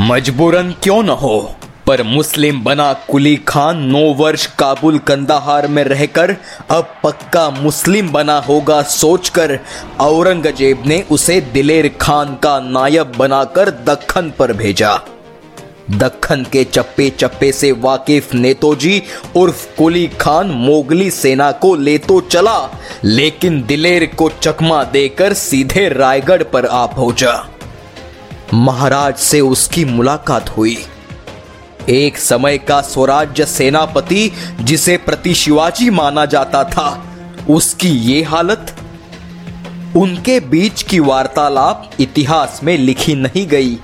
मजबूरन क्यों न हो? पर मुस्लिम बना कुली खान नौ वर्ष काबुल कंदाहार में रहकर अब पक्का मुस्लिम बना होगा सोचकर औरंगज़ेब ने उसे दिलेर खान का नायब बनाकर दखन पर भेजा। दखन के चप्पे चप्पे से वाकिफ नेतोजी उर्फ़ कुली खान मोगली सेना को ले तो चला, लेकिन दिलेर को चकमा देकर सीधे रायगढ़ पर आ पहुँचा। महाराज से उसकी मुलाकात हुई। एक समय का स्वराज्य सेनापति, जिसे प्रति शिवाजी माना जाता था, उसकी ये हालत? उनके बीच की वार्तालाप इतिहास में लिखी नहीं गई,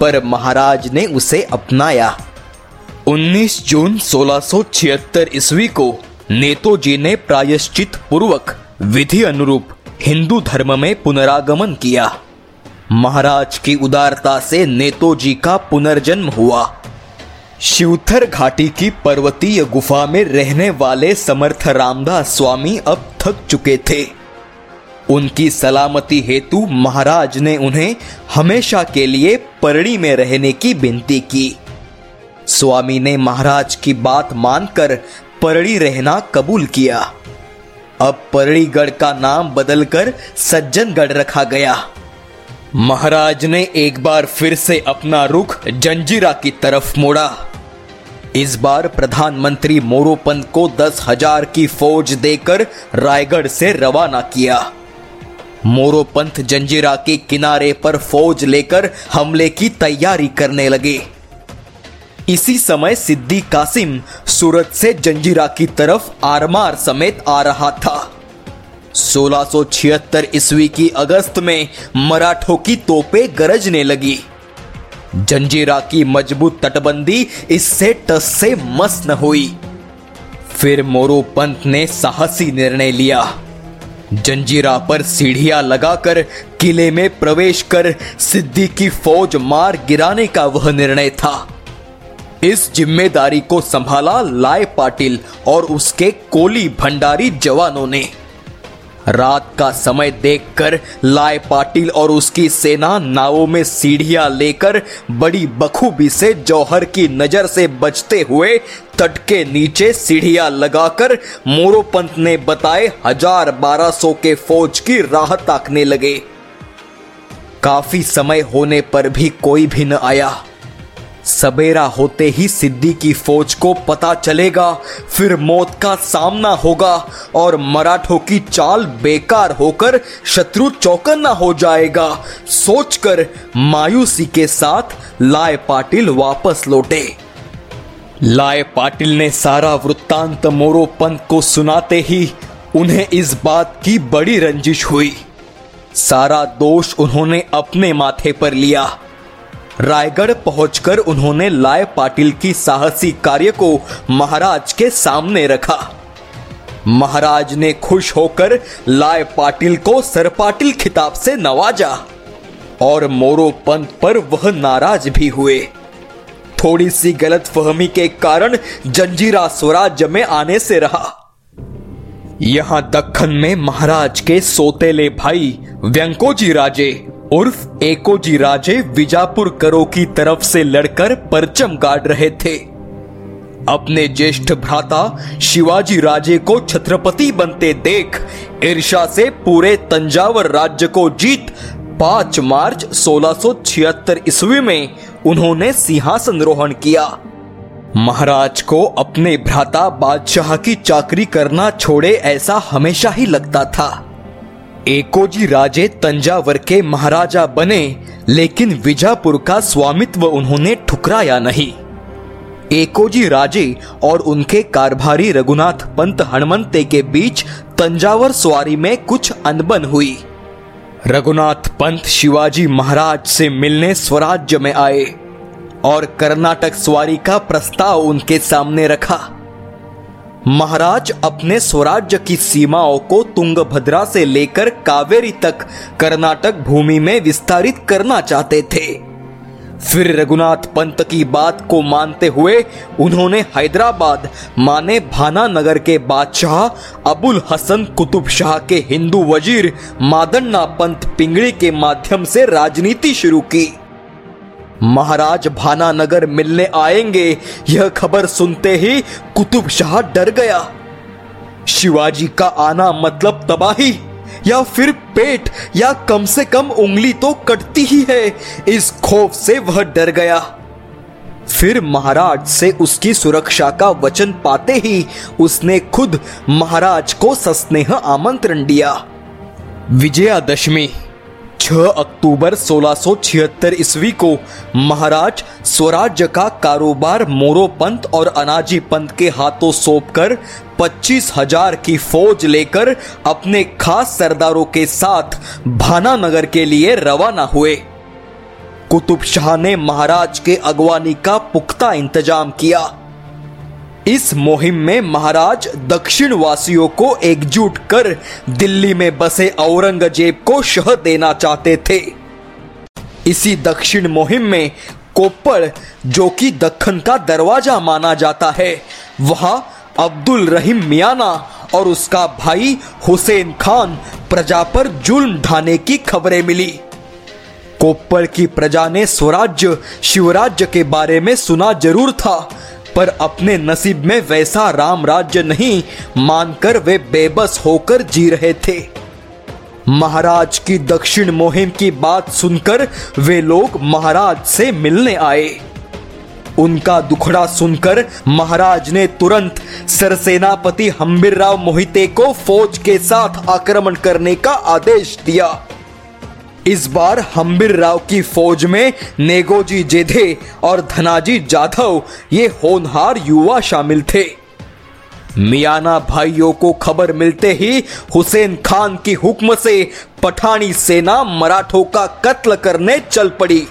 पर महाराज ने उसे अपनाया। 19 जून 1676 ईस्वी को नेतोजी ने प्रायश्चित पूर्वक विधि अनुरूप हिंदू धर्म में पुनरागमन किया। महाराज की उदारता से नेतोजी का पुनर्जन्म हुआ। शिवथर घाटी की पर्वतीय गुफा में रहने वाले समर्थ रामदास स्वामी अब थक चुके थे। उनकी सलामती हेतु महाराज ने उन्हें हमेशा के लिए परड़ी में रहने की विनती की। स्वामी ने महाराज की बात मानकर परड़ी रहना कबूल किया। अब परड़ीगढ़ का नाम बदलकर सज्जनगढ़ रखा गया। महाराज ने एक बार फिर से अपना रुख जंजीरा की तरफ़ मोड़ा। इस बार प्रधानमंत्री मोरोपंत को दस हज़ार की फौज देकर रायगढ़ से रवाना किया। मोरोपंत जंजीरा के किनारे पर फौज लेकर हमले की तैयारी करने लगे। इसी समय सिद्दी कासिम सूरत से जंजीरा की तरफ़ आरमार समेत आ रहा था। 1676 ईस्वी की अगस्त में मराठों की तोपे गरजने लगी। जंजीरा की मज़बूत तटबंदी इससे टस से मस न हुई। फिर मोरोपंत ने साहसी निर्णय लिया। जंजीरा पर सीढ़ियाँ लगाकर किले में प्रवेश कर सिद्धि की फौज मार गिराने का वह निर्णय था। इस ज़िम्मेदारी को संभाला लाए पाटिल और उसके कोली भंडारी जवानों ने। रात का समय देखकर लाए पाटिल और उसकी सेना नावों में सीढ़ियाँ लेकर बड़ी बखूबी से जौहर की नज़र से बचते हुए तट के नीचे सीढ़ियाँ लगाकर मोरोपंत ने बताए हज़ार बारह सौ के फौज की राह ताकने लगे। काफ़ी समय होने पर भी कोई भी न आया। सवेरा होते ही सिद्धि की फौज को पता चलेगा, फिर मौत का सामना होगा और मराठों की चाल बेकार होकर शत्रु चौकन्ना हो जाएगा। सोचकर मायूसी के साथ लाए पाटिल वापस लौटे। लाए पाटिल ने सारा वृत्तांत मोरोपंत को सुनाते ही उन्हें इस बात की बड़ी रंजिश हुई। सारा दोष उन्होंने अपने माथे पर लिया। रायगढ़ पहुंचकर उन्होंने लाए पाटिल की साहसी कार्य को महाराज के सामने रखा। महाराज ने खुश होकर लाए पाटिल को सरपाटिल खिताब से नवाजा और मोरो पंत पर वह नाराज़ भी हुए। थोड़ी सी गलत फहमी के कारण जंजीरा स्वराज्य में आने से रहा। यहाँ दखन में महाराज के सोतेले भाई व्यंकोजी राजे उर्फ़ एकोजी राजे विजापुर करो की तरफ़ से लड़कर परचम गाड़ रहे थे। अपने ज्येष्ठ भ्राता शिवाजी राजे को छत्रपति बनते देख ईर्षा से पूरे तंजावर राज्य को जीत 5 मार्च 1676 ईस्वी में उन्होंने सिंहासन रोहण किया। महाराज को अपने भ्राता बादशाह की चाकरी करना छोड़े ऐसा हमेशा ही लगता था। एकोजी राजे तंजावर के महाराजा बने, लेकिन विजापुर का स्वामित्व उन्होंने ठुकराया नहीं। एकोजी राजे और उनके कारभारी रघुनाथ पंत हनुमंते के बीच तंजावर सवारी में कुछ अनबन हुई। रघुनाथ पंत शिवाजी महाराज से मिलने स्वराज्य में आए और कर्नाटक सवारी का प्रस्ताव उनके सामने रखा। महाराज अपने स्वराज्य की सीमाओं को तुंगभद्रा से लेकर कावेरी तक कर्नाटक भूमि में विस्तारित करना चाहते थे। फिर रघुनाथ पंत की बात को मानते हुए उन्होंने हैदराबाद माने भाना नगर के बादशाह अबुल हसन कुतुब शाह के हिंदू वज़ीर मादन्ना पंत पिंगड़ी के माध्यम से राजनीति शुरू की। महाराज भानानगर मिलने आएँगे। यह खबर सुनते ही कुतुब शाह डर गया। शिवाजी का आना मतलब तबाही, या फिर पेट, या कम से कम उंगली तो कटती ही है। इस खौफ से वह डर गया। फिर महाराज से उसकी सुरक्षा का वचन पाते ही उसने खुद महाराज को सस्नेह आमंत्रण दिया। विजयादशमी 6 अक्टूबर 1676 ईस्वी को महाराज स्वराज्य का कारोबार मोरो पंत और अनाजी पंत के हाथों सौंपकर पच्चीस हज़ार की फौज लेकर अपने खास सरदारों के साथ भानानगर के लिए रवाना हुए। कुतुब शाह ने महाराज के अगवानी का पुख्ता इंतज़ाम किया। इस मुहिम में महाराज दक्षिण वासियों को एकजुट कर दिल्ली में बसे औरंगज़ेब को शह देना चाहते थे। इसी दक्षिण मुहिम में कोप्पड़ जो कि दखन का दरवाज़ा माना जाता है, वहाँ अब्दुल रहीम मियाना और उसका भाई हुसैन खान प्रजा पर जुल्म ढाने की खबरें मिली। कोप्पड़ की प्रजा ने स्वराज्य, शिवराज्य के बारे में सुना ज़रूर था पर अपने नसीब में वैसा राम राज्य नहीं, मानकर वे बेबस होकर जी रहे थे। महाराज की दक्षिण मुहिम की बात सुनकर वे लोग महाराज से मिलने आए। उनका दुखड़ा सुनकर महाराज ने तुरंत सरसेनापति हम्बिर राव मोहिते को फौज के साथ आक्रमण करने का आदेश दिया। इस बार हम्बिर राव की फौज में नेगोजी जेधे और धनाजी जाधव, ये होनहार युवा शामिल थे। मियाना भाइयों को खबर मिलते ही हुसैन खान की हुक्म से पठानी सेना मराठों का कत्ल करने चल पड़ी।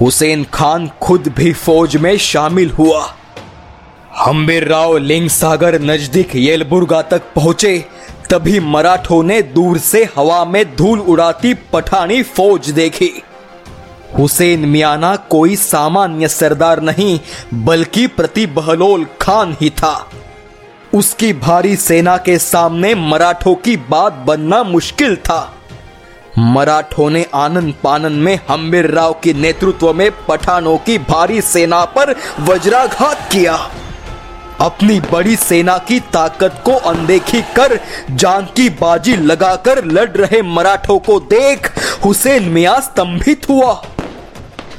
हुसैन खान खुद भी फौज में शामिल हुआ। हम्बिर राव लिंग सागर नज़दीक येलबुर्गा तक पहुँचे। तभी मराठों ने दूर से हवा में धूल उड़ाती पठानी फौज देखी। हुसैन मियाना कोई सामान्य सरदार नहीं, बल्कि प्रति बहलोल खान ही था। उसकी भारी सेना के सामने मराठों की बात बनना मुश्किल था। मराठों ने आनंद पानन में हम्बिर राव के नेतृत्व में पठानों की भारी सेना पर वज्राघात किया। अपनी बड़ी सेना की ताकत को अनदेखी कर जान की बाजी लगाकर लड़ रहे मराठों को देख, हुसैन मियाँ स्तंभित हुआ।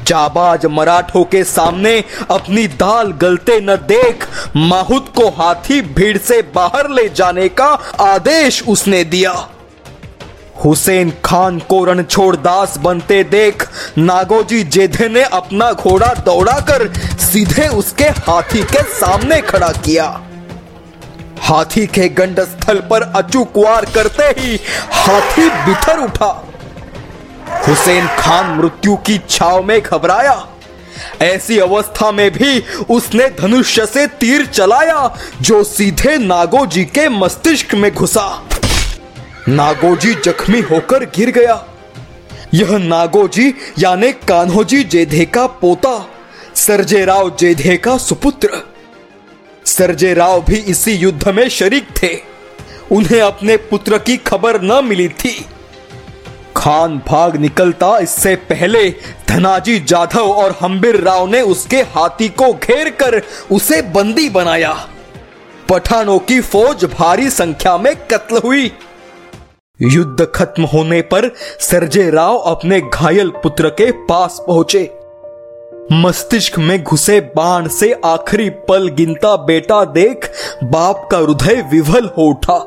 जाबाज मराठों के सामने अपनी दाल गलते न देख, माहुत को हाथी भीड़ से बाहर ले जाने का आदेश उसने दिया। हुसैन खान को रणछोड़ दास बनते देख नागोजी जेधे ने अपना घोड़ा दौड़ाकर सीधे उसके हाथी के सामने खड़ा किया। हाथी के गंड स्थल पर अचूक वार करते ही हाथी बिथर उठा। हुसैन खान मृत्यु की छाव में घबराया। ऐसी अवस्था में भी उसने धनुष्य से तीर चलाया, जो सीधे नागोजी के मस्तिष्क में घुसा। नागोजी जख्मी होकर गिर गया। यह नागोजी यानी कान्होजी जेधे का पोता, सरजेराव जेधे का सुपुत्र। सरजेराव भी इसी युद्ध में शरीक थे। उन्हें अपने पुत्र की खबर न मिली थी। खान भाग निकलता इससे पहले धनाजी जाधव और हम्बिर राव ने उसके हाथी को घेर कर उसे बंदी बनाया। पठानों की फौज भारी संख्या में कत्ल हुई। युद्ध खत्म होने पर सरजे राव अपने घायल पुत्र के पास पहुँचे। मस्तिष्क में घुसे बाण से आखिरी पल गिनता बेटा देख बाप का हृदय विवल हो उठा।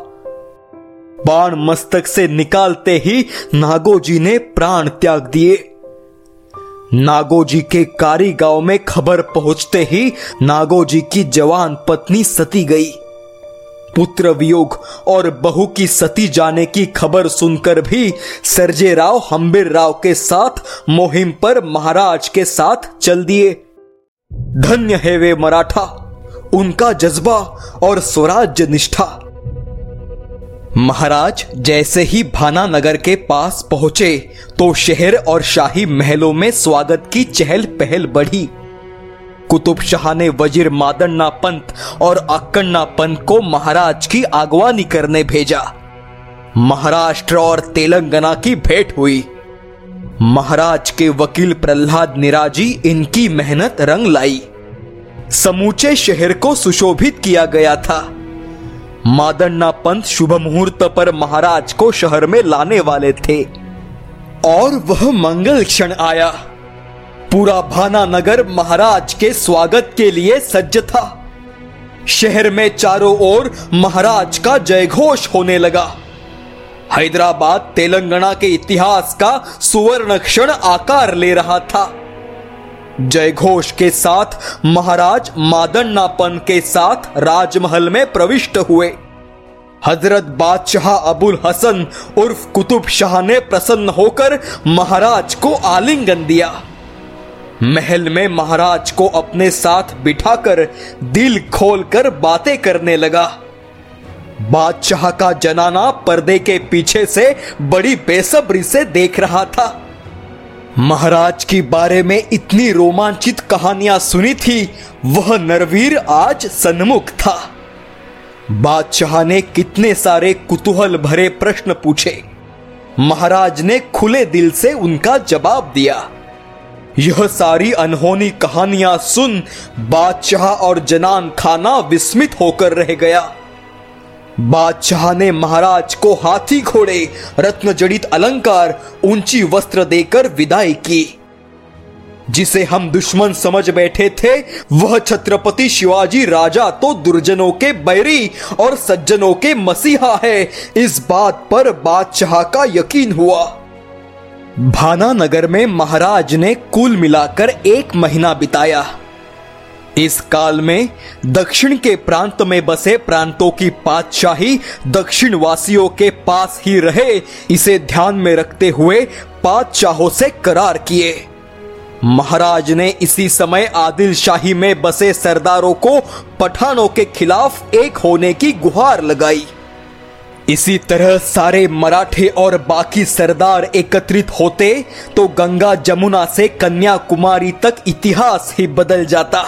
बाण मस्तक से निकालते ही नागोजी ने प्राण त्याग दिए। नागोजी के कारी गाँव में खबर पहुँचते ही नागोजी की जवान पत्नी सती गई। पुत्र वियोग और बहू की सती जाने की खबर सुनकर भी सरजे राव हम्बिर राव के साथ, मुहिम पर महाराज के साथ चल दिए। धन्य है वे मराठा, उनका जज्बा और स्वराज्य निष्ठा। महाराज, जैसे ही भाना नगर के पास पहुँचे तो शहर और शाही महलों में स्वागत की चहल पहल बढ़ी। कुतुब शाह ने वज़ीर मादन्ना पंत और अक्कन्ना पंत को महाराज की आगवानी करने भेजा। महाराष्ट्र और तेलंगाना की भेंट हुई। महाराज के वकील प्रहलाद निराजी इनकी मेहनत रंग लाई। समूचे शहर को सुशोभित किया गया था। मादन्ना पंत शुभ मुहूर्त पर महाराज को शहर में लाने वाले थे। और वह मंगल क्षण आया। पूरा भाना नगर महाराज के स्वागत के लिए सज्ज था। शहर में चारों ओर महाराज का जयघोष होने लगा। हैदराबाद तेलंगाना के इतिहास का सुवर्ण क्षण आकार ले रहा था। जयघोष के साथ महाराज मादन्नापन के साथ राजमहल में प्रविष्ट हुए। हज़रत बादशाह अबुल हसन उर्फ़ कुतुब शाह ने प्रसन्न होकर महाराज को आलिंगन दिया। महल में महाराज को अपने साथ बिठाकर दिल खोलकर बातें करने लगा। बादशाह का जनाना पर्दे के पीछे से बड़ी बेसब्री से देख रहा था। महाराज के बारे में इतनी रोमांचित कहानियाँ सुनी थी, वह नरवीर आज सन्मुख था। बादशाह ने कितने सारे कुतूहल भरे प्रश्न पूछे। महाराज ने खुले दिल से उनका जवाब दिया। यह सारी अनहोनी कहानियाँ सुन बादशाह और जनान खाना विस्मित होकर रह गया। बादशाह ने महाराज को हाथी घोड़े रत्न जड़ित अलंकार, ऊँची वस्त्र देकर विदाई की। जिसे हम दुश्मन समझ बैठे थे, वह छत्रपति शिवाजी राजा तो दुर्जनों के बैरी और सज्जनों के मसीहा है। इस बात पर बादशाह का यकीन हुआ। भाना नगर में महाराज ने कुल मिलाकर एक महीना बिताया। इस काल में दक्षिण के प्रांत में बसे प्रांतों की पातशाही दक्षिण वासियों के पास ही रहे, इसे ध्यान में रखते हुए पातशाहों से करार किए। महाराज ने इसी समय आदिल शाही में बसे सरदारों को पठानों के खिलाफ एक होने की गुहार लगाई। इसी तरह सारे मराठे और बाकी सरदार एकत्रित होते तो गंगा जमुना से कन्याकुमारी तक इतिहास ही बदल जाता।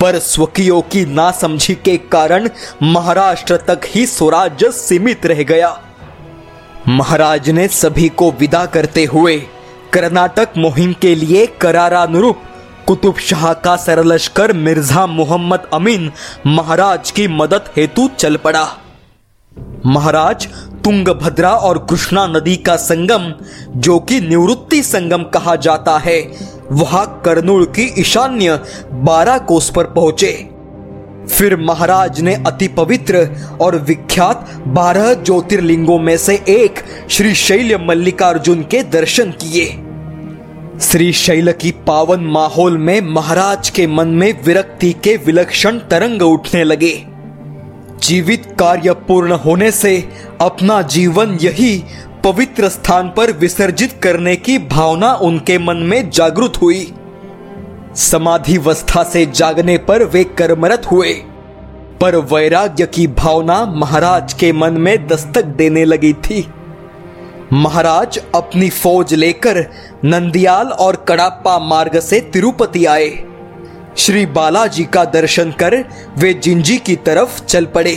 पर स्वकीयों की नासमझी के कारण महाराष्ट्र तक ही स्वराज्य सीमित रह गया। महाराज ने सभी को विदा करते हुए कर्नाटक मुहिम के लिए करारानुरूप कुतुब शाह का सरलश्कर मिर्ज़ा मोहम्मद अमीन महाराज की मदद हेतु चल पड़ा। महाराज, तुंगभद्रा और कृष्णा नदी का संगम, जो कि निवृत्ति संगम कहा जाता है, वहाँ कर्नूल की ईशान्य बारह कोस पर पहुँचे। फिर महाराज ने अति पवित्र और विख्यात बारह ज्योतिर्लिंगों में से एक श्री शैल मल्लिकार्जुन के दर्शन किए। श्री शैल की पावन माहौल में महाराज के मन में विरक्ति के विलक्षण तरंग उठने लगे। जीवित कार्य पूर्ण होने से अपना जीवन यही पवित्र स्थान पर विसर्जित करने की भावना उनके मन में जागृत हुई। समाधि अवस्था से जागने पर वे कर्मरत हुए। पर वैराग्य की भावना महाराज के मन में दस्तक देने लगी थी। महाराज अपनी फौज लेकर नंदियाल और कड़ाप्पा मार्ग से तिरुपति आए। श्री बालाजी का दर्शन कर वे जिंजी की तरफ़ चल पड़े।